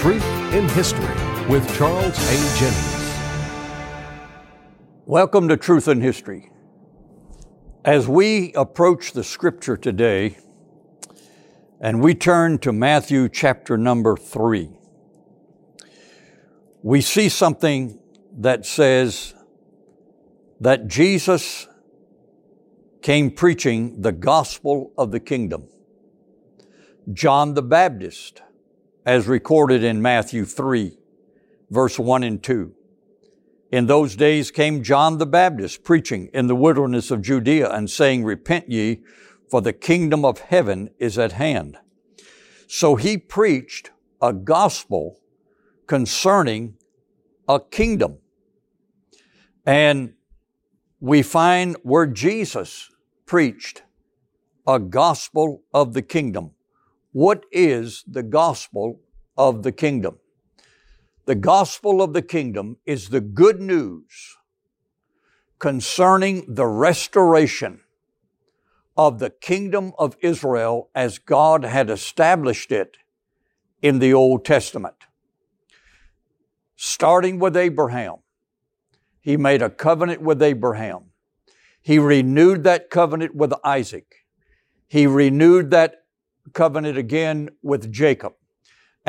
Truth in History with Charles A. Jennings. Welcome to Truth in History. As we approach the scripture today, and we turn to Matthew chapter number three, we see something that says that Jesus came preaching the gospel of the kingdom. John the Baptist, as recorded in Matthew 3, verse 1 and 2. In those days came John the Baptist preaching in the wilderness of Judea and saying, Repent ye, for the kingdom of heaven is at hand. So he preached a gospel concerning a kingdom. And we find where Jesus preached a gospel of the kingdom. What is the gospel of the kingdom? The gospel of the kingdom is the good news concerning the restoration of the kingdom of Israel as God had established it in the Old Testament. Starting with Abraham, he made a covenant with Abraham. He renewed that covenant with Isaac. He renewed that covenant again with Jacob.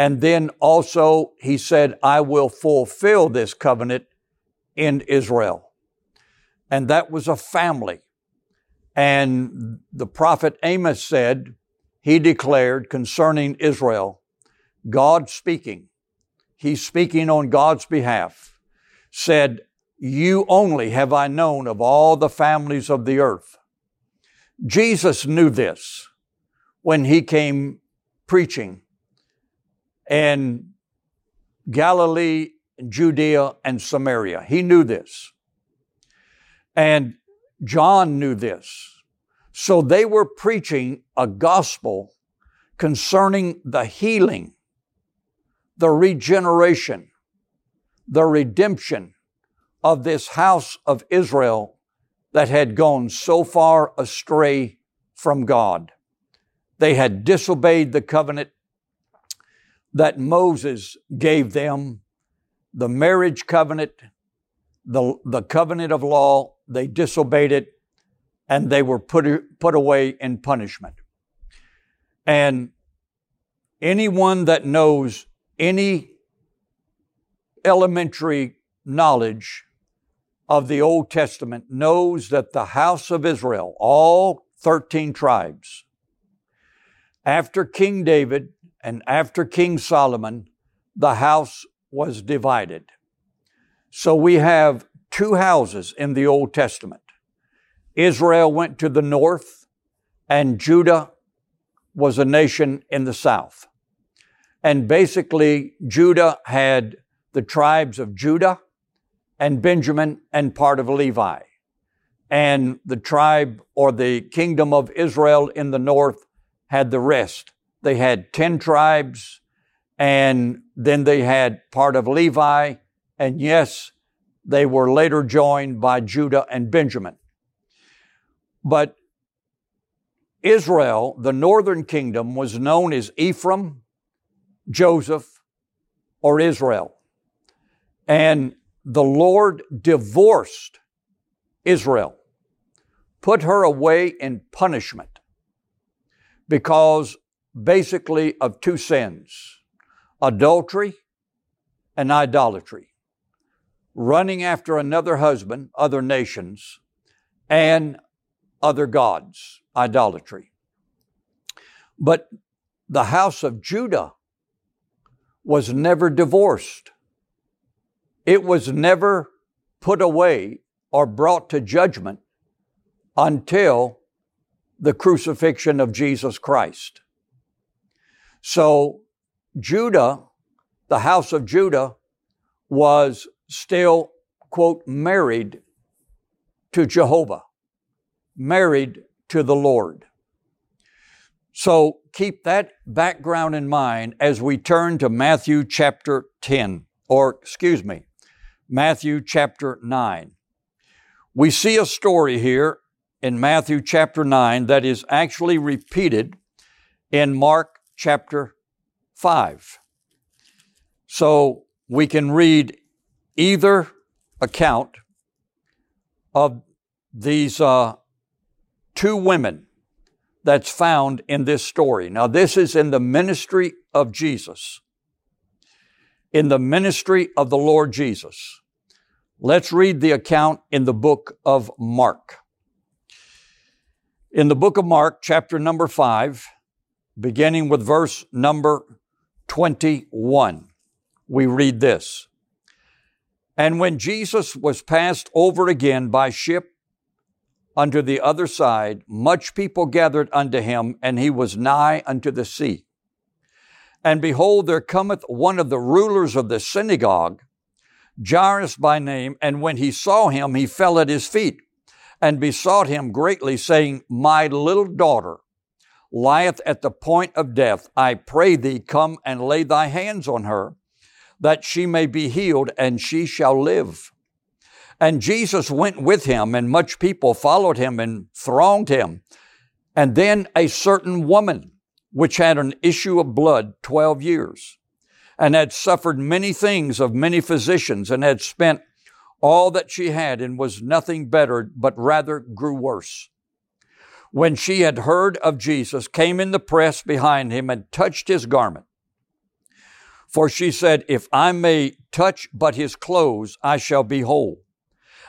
And then also he said, I will fulfill this covenant in Israel. And that was a family. And the prophet Amos said, he declared concerning Israel, God speaking, he's speaking on God's behalf, said, You only have I known of all the families of the earth. Jesus knew this when he came preaching in Galilee, Judea, and Samaria. He knew this. And John knew this. So they were preaching a gospel concerning the healing, the regeneration, the redemption of this house of Israel that had gone so far astray from God. They had disobeyed the covenant that Moses gave them, the marriage covenant, the, the covenant of law. They disobeyed it and they were put, put away in punishment. And anyone that knows any elementary knowledge of the Old Testament knows that the house of Israel, all 13 tribes, after King David and after King Solomon, the house was divided. So we have two houses in the Old Testament. Israel went to the north, and Judah was a nation in the south. And basically, Judah had the tribes of Judah and Benjamin and part of Levi. And the tribe or the kingdom of Israel in the north had the rest. They had 10 tribes, and then they had part of Levi, and yes, they were later joined by Judah and Benjamin. But Israel, the northern kingdom, was known as Ephraim, Joseph, or Israel. And the Lord divorced Israel, put her away in punishment because basically of two sins adultery and idolatry, running after another husband, other nations, and other gods, idolatry. But the house of Judah was never divorced. It was never put away or brought to judgment until the crucifixion of Jesus Christ. So Judah, the house of Judah, was still, quote, married to Jehovah, married to the Lord. So keep that background in mind as we turn to Matthew chapter 10, or excuse me, Matthew chapter 9. We see a story here in Matthew chapter 9 that is actually repeated in Mark chapter 5. So we can read either account of these uh, two women that's found in this story. Now, this is in the ministry of Jesus, in the ministry of the Lord Jesus. Let's read the account in the book of Mark. In the book of Mark, chapter number five, beginning with verse number 21, we read this. And when Jesus was passed over again by ship unto the other side, much people gathered unto him, and he was nigh unto the sea. And behold, there cometh one of the rulers of the synagogue, Jairus by name, and when he saw him, he fell at his feet and besought him greatly, saying, My little daughter lieth at the point of death. I pray thee, come and lay thy hands on her, that she may be healed, and she shall live. And Jesus went with him, and much people followed him and thronged him. And then a certain woman, which had an issue of blood twelve years, and had suffered many things of many physicians, and had spent all that she had, and was nothing better, but rather grew worse. When she had heard of Jesus, came in the press behind him and touched his garment. For she said, If I may touch but his clothes, I shall be whole.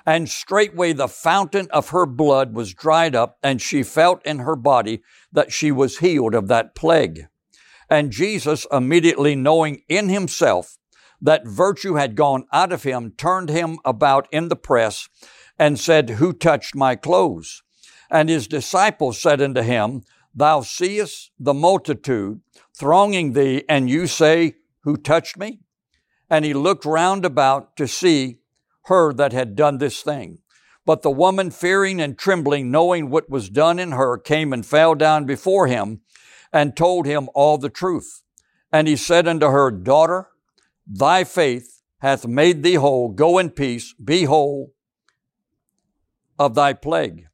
And straightway the fountain of her blood was dried up, and she felt in her body that she was healed of that plague. And Jesus, immediately knowing in himself that virtue had gone out of him, turned him about in the press and said, Who touched my clothes? And his disciples said unto him, Thou seest the multitude thronging thee, and you say, Who touched me? And he looked round about to see her that had done this thing. But the woman, fearing and trembling, knowing what was done in her, came and fell down before him and told him all the truth. And he said unto her, Daughter, thy faith hath made thee whole. Go in peace, be whole of thy plague.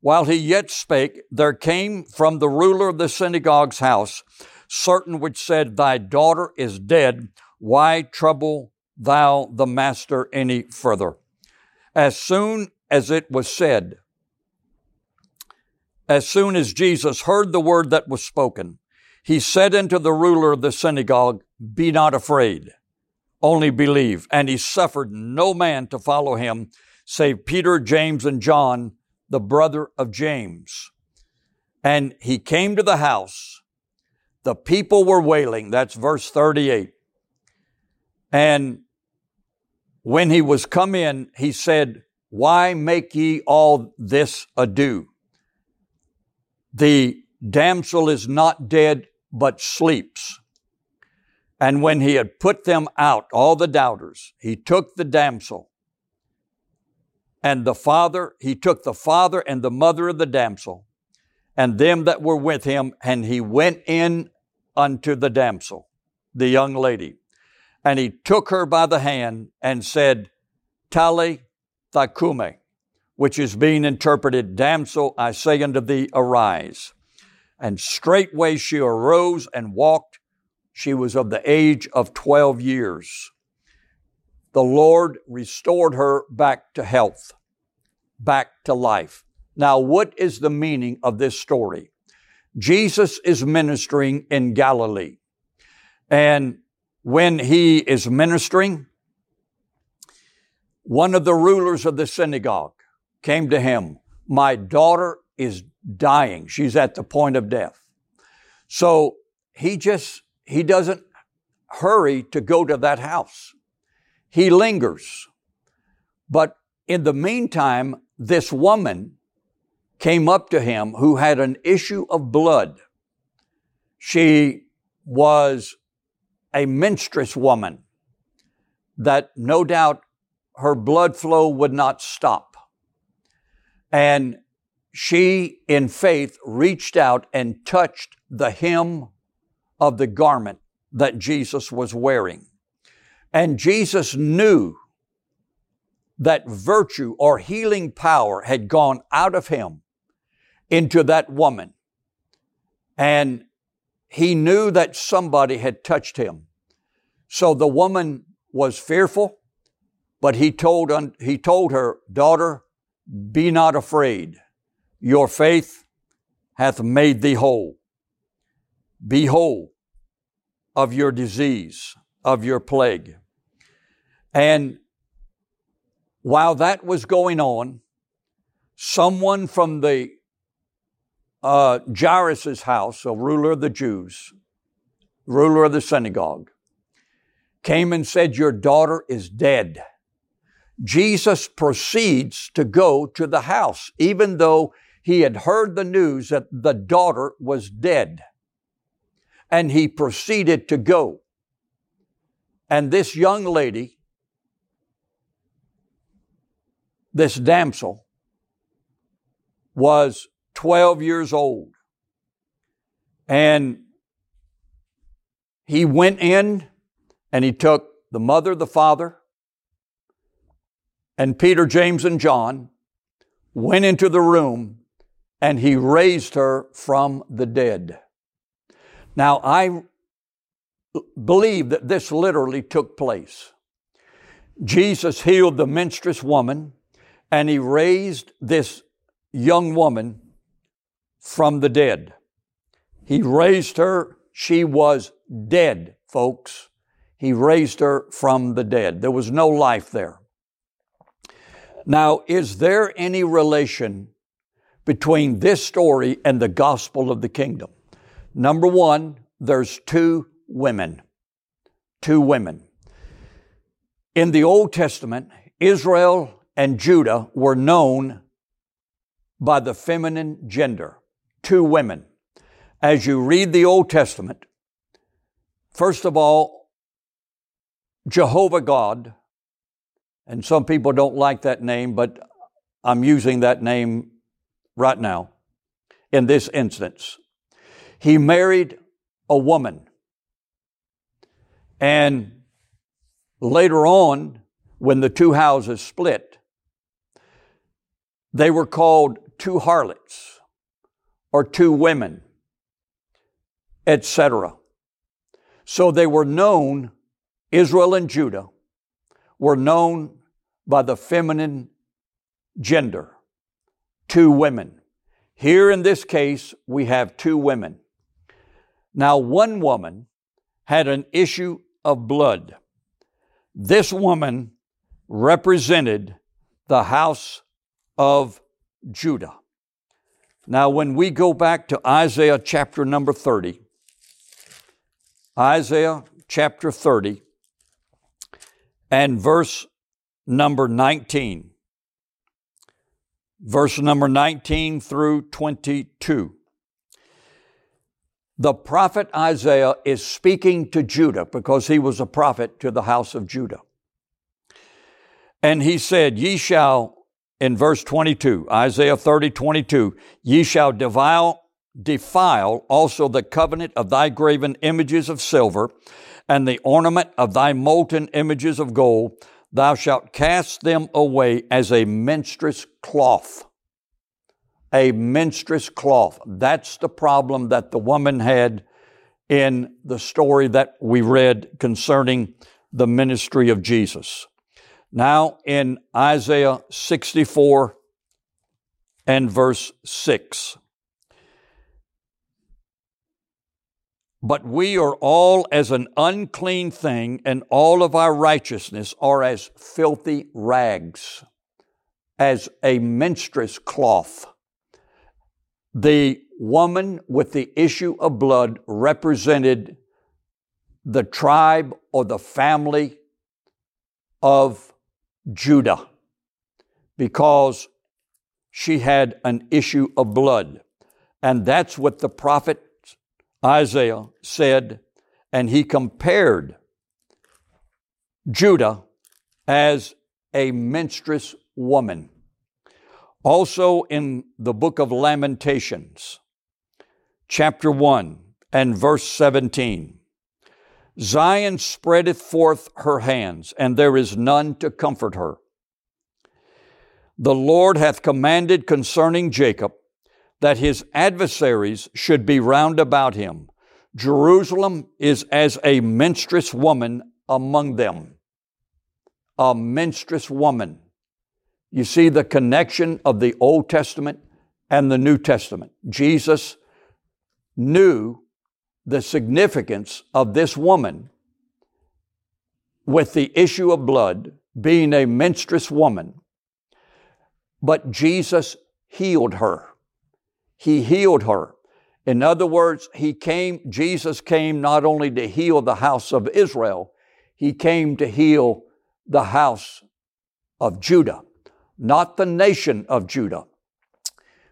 While he yet spake, there came from the ruler of the synagogue's house certain which said, Thy daughter is dead. Why trouble thou the master any further. As soon as it was said, as soon as Jesus heard the word that was spoken, he said unto the ruler of the synagogue, Be not afraid, only believe. And he suffered no man to follow him, save Peter, James, and John, the brother of James. And he came to the house. The people were wailing. That's verse 38. And when he was come in, he said, Why make ye all this ado? The damsel is not dead, but sleeps. And when he had put them out, all the doubters, he took the damsel and the father, he took the father and the mother of the damsel and them that were with him, and he went in unto the damsel, the young lady. And he took her by the hand and said, Talitha cumi, which is being interpreted, Damsel, I say unto thee, arise. And straightway she arose and walked. She was of the age of 12 years. The Lord restored her back to health, back to life. Now, what is the meaning of this story? Jesus is ministering in Galilee. And when he is ministering, one of the rulers of the synagogue came to him. My daughter is dying. She's at the point of death. So he just, he doesn't hurry to go to that house. He lingers. But in the meantime, this woman came up to him who had an issue of blood. She was a menstruous woman that no doubt her blood flow would not stop. And she, in faith, reached out and touched the hem of the garment that Jesus was wearing. And Jesus knew that virtue or healing power had gone out of him into that woman. And he knew that somebody had touched him. So the woman was fearful, but he told, he told her, Daughter, be not afraid. Your faith hath made thee whole. Be whole of your disease, of your plague. And while that was going on, someone from the uh, Jairus' house, a ruler of the Jews, ruler of the synagogue, came and said, Your daughter is dead. Jesus proceeds to go to the house, even though he had heard the news that the daughter was dead. And he proceeded to go. And this young lady, this damsel, was 12 years old. And he went in and he took the mother, the father, and Peter, James, and John went into the room and he raised her from the dead. Now, I believe that this literally took place. Jesus healed the menstruous woman and he raised this young woman from the dead. He raised her. She was dead, folks. He raised her from the dead. There was no life there. Now, is there any relation between this story and the gospel of the kingdom? Number one, there's two women. Two women. In the Old Testament, Israel and Judah were known by the feminine gender. Two women. As you read the Old Testament, first of all, Jehovah God, and some people don't like that name, but I'm using that name right now in this instance. He married a woman. And later on, when the two houses split, they were called two harlots or two women, etc. So they were known Israel and Judah were known by the feminine gender, two women. Here in this case, we have two women. Now, one woman had an issue of blood. This woman represented the house of Judah. Now, when we go back to Isaiah chapter number 30, Isaiah chapter 30, and verse number 19. Verse number 19 through 22. The prophet Isaiah is speaking to Judah because he was a prophet to the house of Judah. And he said, Ye shall, in verse 22, Isaiah 30, 22, ye shall defile, defile also the covenant of thy graven images of silver and the ornament of thy molten images of gold, thou shalt cast them away as a menstruous cloth. A menstruous cloth. That's the problem that the woman had in the story that we read concerning the ministry of Jesus. Now, in Isaiah 64 and verse 6. But we are all as an unclean thing, and all of our righteousness are as filthy rags, as a menstruous cloth. The woman with the issue of blood represented the tribe or the family of Judah because she had an issue of blood. And that's what the prophet Isaiah said, and he compared Judah as a menstruous woman. Also in the book of Lamentations, chapter 1 and verse 17. Zion spreadeth forth her hands, and there is none to comfort her. The Lord hath commanded concerning Jacob, that his adversaries should be round about him. Jerusalem is as a menstruous woman among them, a menstruous woman. You see the connection of the Old Testament and the New Testament. Jesus knew the significance of this woman with the issue of blood being a menstruous woman. But Jesus healed her. He healed her. In other words, he came, Jesus came not only to heal the house of Israel, he came to heal the house of Judah, not the nation of Judah,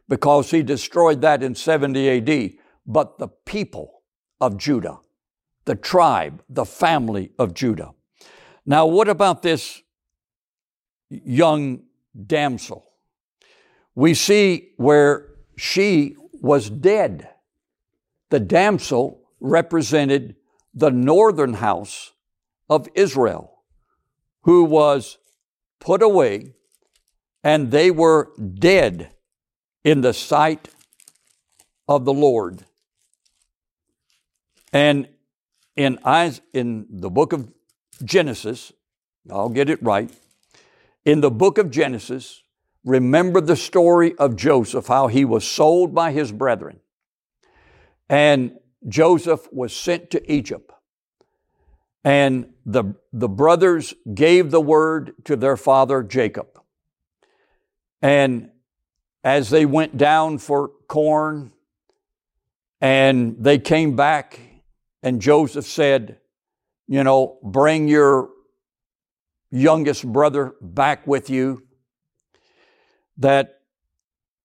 because he destroyed that in 70 AD, but the people of Judah, the tribe, the family of Judah. Now, what about this young damsel? We see where she was dead. The damsel represented the northern house of Israel, who was put away, and they were dead in the sight of the Lord. And in, in the book of Genesis, I'll get it right. In the book of Genesis, remember the story of Joseph, how he was sold by his brethren. And Joseph was sent to Egypt. And the, the brothers gave the word to their father Jacob. And as they went down for corn and they came back, and Joseph said, You know, bring your youngest brother back with you, that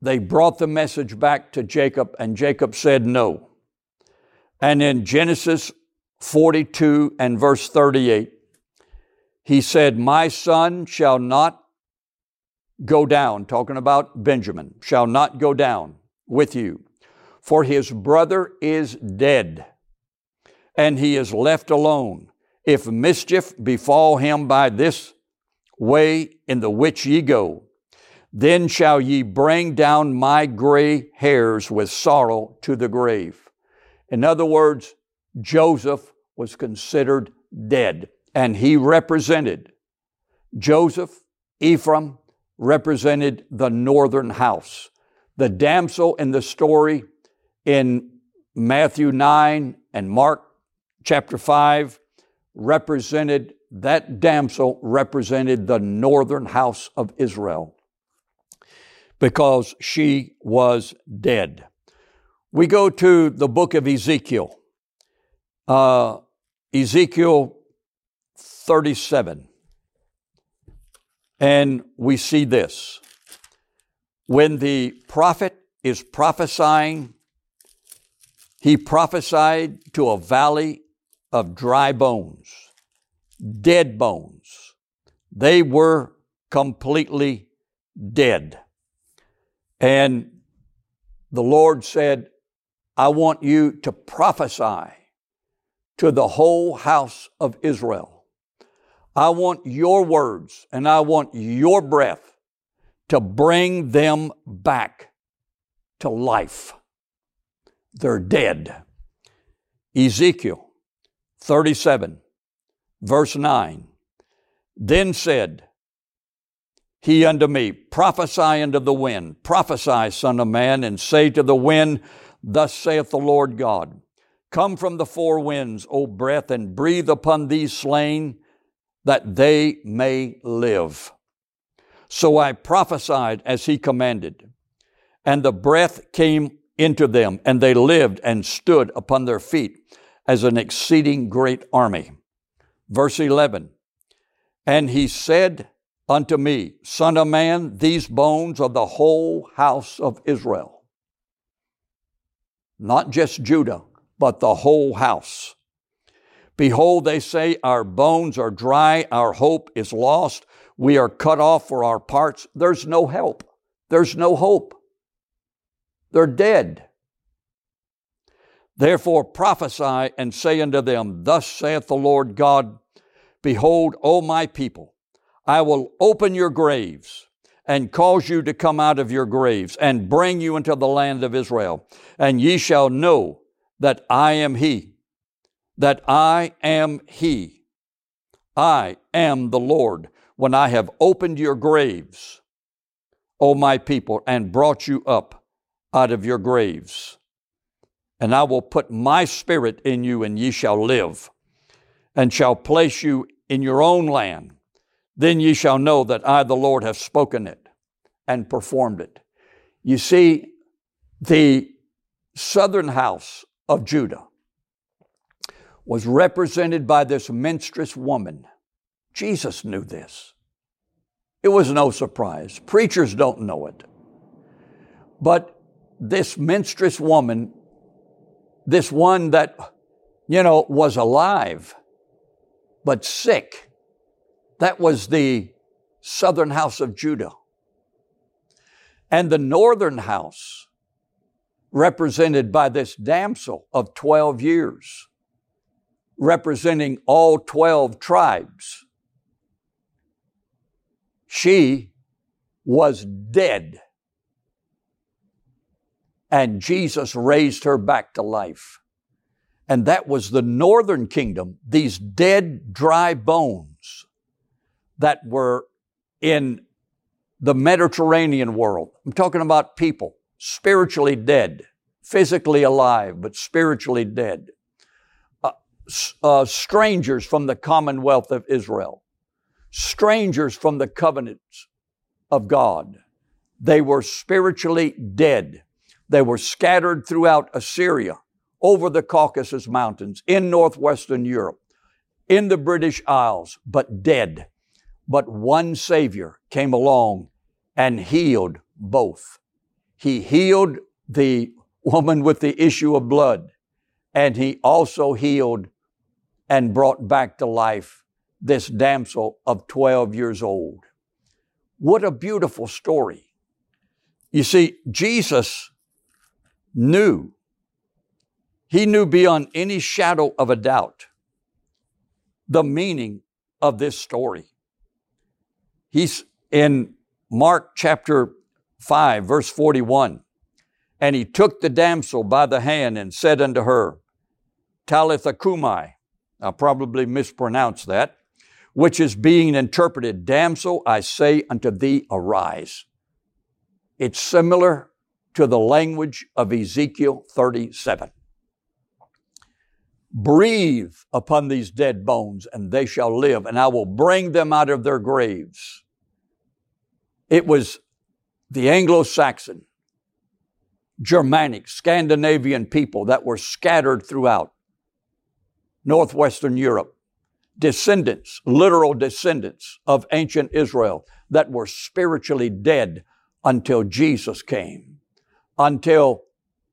they brought the message back to Jacob, and Jacob said no. And in Genesis 42 and verse 38, he said, My son shall not go down, talking about Benjamin, shall not go down with you, for his brother is dead, and he is left alone. If mischief befall him by this way in the which ye go, then shall ye bring down my gray hairs with sorrow to the grave. In other words, Joseph was considered dead, and he represented Joseph, Ephraim, represented the northern house. The damsel in the story in Matthew 9 and Mark chapter 5 represented, that damsel represented the northern house of Israel because she was dead. We go to the book of Ezekiel, uh, Ezekiel 37. And we see this. When the prophet is prophesying, he prophesied to a valley of dry bones, dead bones. They were completely dead. And the Lord said, I want you to prophesy to the whole house of Israel I want your words and I want your breath to bring them back to life. They're dead. Ezekiel 37, verse 9. Then said he unto me, Prophesy unto the wind, prophesy, Son of Man, and say to the wind, Thus saith the Lord God, Come from the four winds, O breath, and breathe upon these slain that they may live. So I prophesied as he commanded, and the breath came into them, and they lived and stood upon their feet as an exceeding great army. Verse 11 And he said unto me, Son of man, these bones are the whole house of Israel. Not just Judah, but the whole house. Behold, they say, Our bones are dry, our hope is lost, we are cut off for our parts. There's no help, there's no hope. They're dead. Therefore prophesy and say unto them, Thus saith the Lord God, Behold, O my people, I will open your graves and cause you to come out of your graves and bring you into the land of Israel, and ye shall know that I am He that I am He. I am the Lord when I have opened your graves, O my people, and brought you up out of your graves. And I will put my spirit in you, and ye shall live, and shall place you in your own land. Then ye shall know that I, the Lord, have spoken it and performed it. You see, the southern house of Judah was represented by this menstruous woman. Jesus knew this. It was no surprise. Preachers don't know it. But this menstruous woman, this one that, you know, was alive, but sick, that was the southern house of Judah. And the northern house, represented by this damsel of 12 years, representing all 12 tribes. She was dead. And Jesus raised her back to life. And that was the northern kingdom, these dead, dry bones that were in the Mediterranean world. I'm talking about people spiritually dead, physically alive, but spiritually dead uh, strangers from the commonwealth of Israel, strangers from the covenants of God. They were spiritually dead. They were scattered throughout Assyria, over the Caucasus Mountains, in northwestern Europe, in the British Isles, but dead. But one Savior came along and healed both. He healed the woman with the issue of blood, and he also healed and brought back to life this damsel of 12 years old. What a beautiful story. You see, Jesus knew, he knew beyond any shadow of a doubt the meaning of this story. He's in Mark chapter 5, verse 41. And he took the damsel by the hand and said unto her, Talitha cumi, I'll probably mispronounce that, which is being interpreted, Damsel, I say unto thee, arise. It's similar to the language of Ezekiel 37. Breathe upon these dead bones, and they shall live, and I will bring them out of their graves. It was the Anglo Saxon, Germanic, Scandinavian people that were scattered throughout northwestern Europe, descendants, literal descendants of ancient Israel that were spiritually dead until Jesus came, until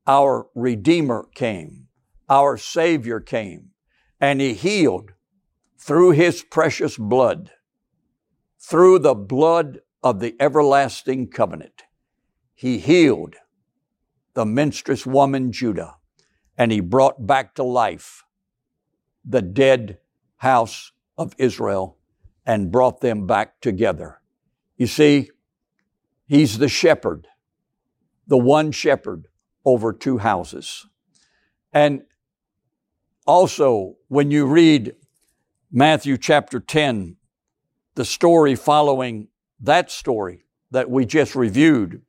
our Redeemer came, our Savior came, and He healed through His precious blood, through the blood of the everlasting covenant. He healed the menstruous woman Judah, and He brought back to life the dead house of Israel and brought them back together. You see, he's the shepherd, the one shepherd over two houses. And also, when you read Matthew chapter 10, the story following that story that we just reviewed,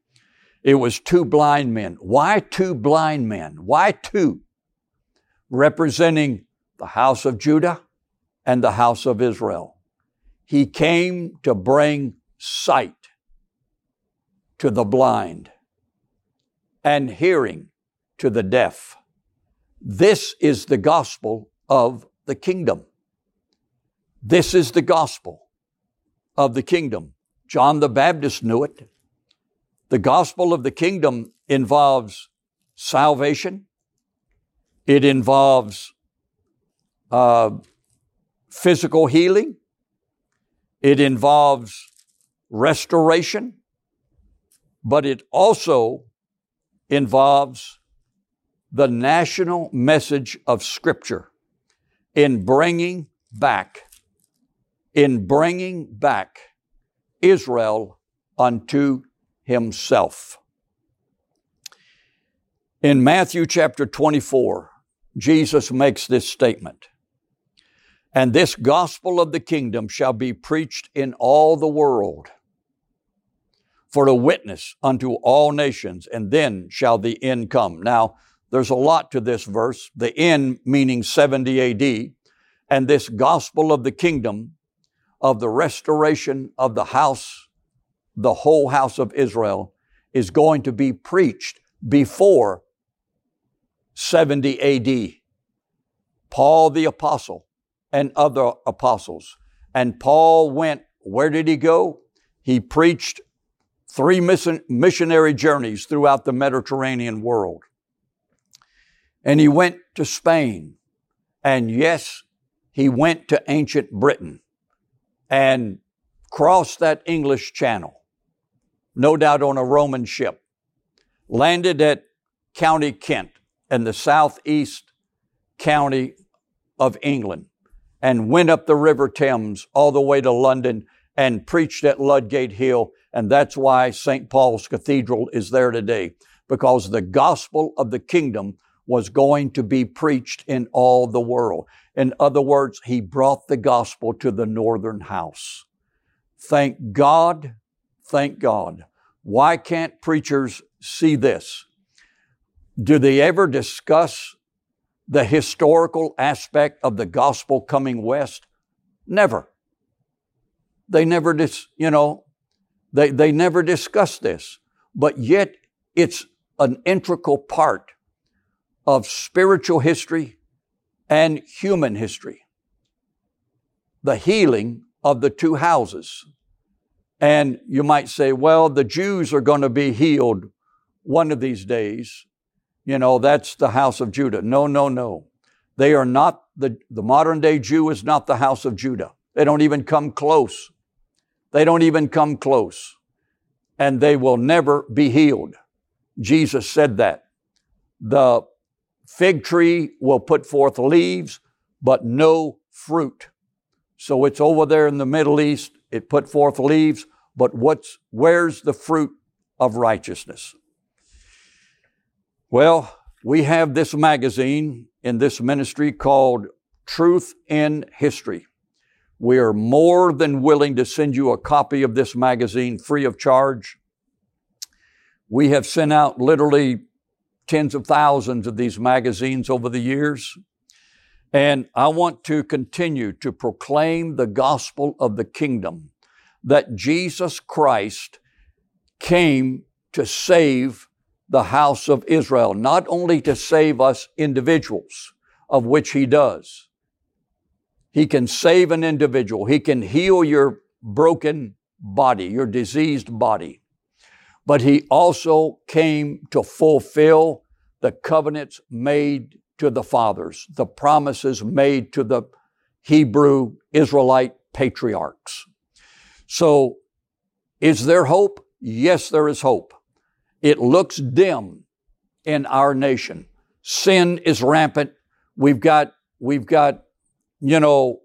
it was two blind men. Why two blind men? Why two? Representing the house of Judah and the house of Israel. He came to bring sight to the blind and hearing to the deaf. This is the gospel of the kingdom. This is the gospel of the kingdom. John the Baptist knew it. The gospel of the kingdom involves salvation. It involves uh, physical healing, it involves restoration, but it also involves the national message of Scripture in bringing back, in bringing back Israel unto himself. In Matthew chapter 24, Jesus makes this statement And this gospel of the kingdom shall be preached in all the world for a witness unto all nations, and then shall the end come. Now, there's a lot to this verse. The end meaning 70 AD, and this gospel of the kingdom of the restoration of the house, the whole house of Israel, is going to be preached before 70 AD. Paul the apostle and other apostles. And Paul went, where did he go? He preached three missionary journeys throughout the Mediterranean world. And he went to Spain. And yes, he went to ancient Britain and crossed that English channel, no doubt on a Roman ship, landed at County Kent in the southeast county of England, and went up the River Thames all the way to London and preached at Ludgate Hill. And that's why St. Paul's Cathedral is there today, because the gospel of the kingdom was going to be preached in all the world. In other words, he brought the gospel to the northern house. Thank God, thank God. Why can't preachers see this? Do they ever discuss the historical aspect of the gospel coming west? Never. They never dis, you know, they, they never discuss this. But yet it's an integral part of spiritual history and human history. The healing of the two houses. And you might say, well, the Jews are going to be healed one of these days. You know, that's the house of Judah. No, no, no. They are not, the, the modern day Jew is not the house of Judah. They don't even come close. They don't even come close. And they will never be healed. Jesus said that. The fig tree will put forth leaves, but no fruit. So it's over there in the Middle East. It put forth leaves, but what's, where's the fruit of righteousness? Well, we have this magazine in this ministry called Truth in History. We are more than willing to send you a copy of this magazine free of charge. We have sent out literally tens of thousands of these magazines over the years. And I want to continue to proclaim the gospel of the kingdom that Jesus Christ came to save the house of Israel, not only to save us individuals, of which he does. He can save an individual. He can heal your broken body, your diseased body. But he also came to fulfill the covenants made to the fathers, the promises made to the Hebrew Israelite patriarchs. So, is there hope? Yes, there is hope. It looks dim in our nation. Sin is rampant. We've got, we've got, you know,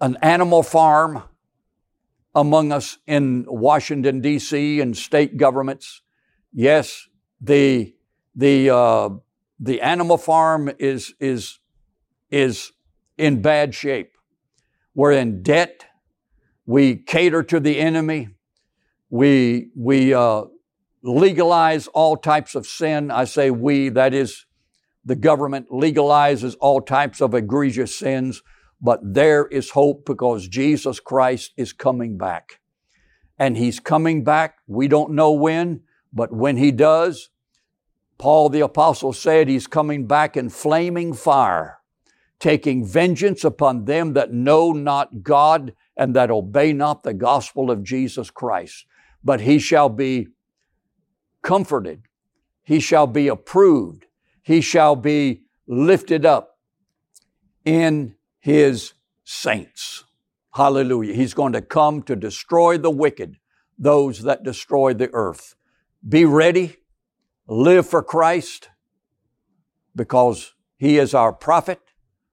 an animal farm among us in Washington, D.C. and state governments. Yes, the, the, uh, the animal farm is, is, is in bad shape. We're in debt. We cater to the enemy. We, we, uh, legalize all types of sin. I say we, that is, the government legalizes all types of egregious sins, but there is hope because Jesus Christ is coming back. And He's coming back. We don't know when, but when He does, Paul the Apostle said He's coming back in flaming fire, taking vengeance upon them that know not God and that obey not the gospel of Jesus Christ. But He shall be comforted. He shall be approved. He shall be lifted up in his saints. Hallelujah. He's going to come to destroy the wicked, those that destroy the earth. Be ready. Live for Christ because he is our prophet,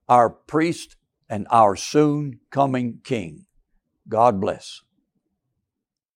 our priest, and our soon coming king. God bless.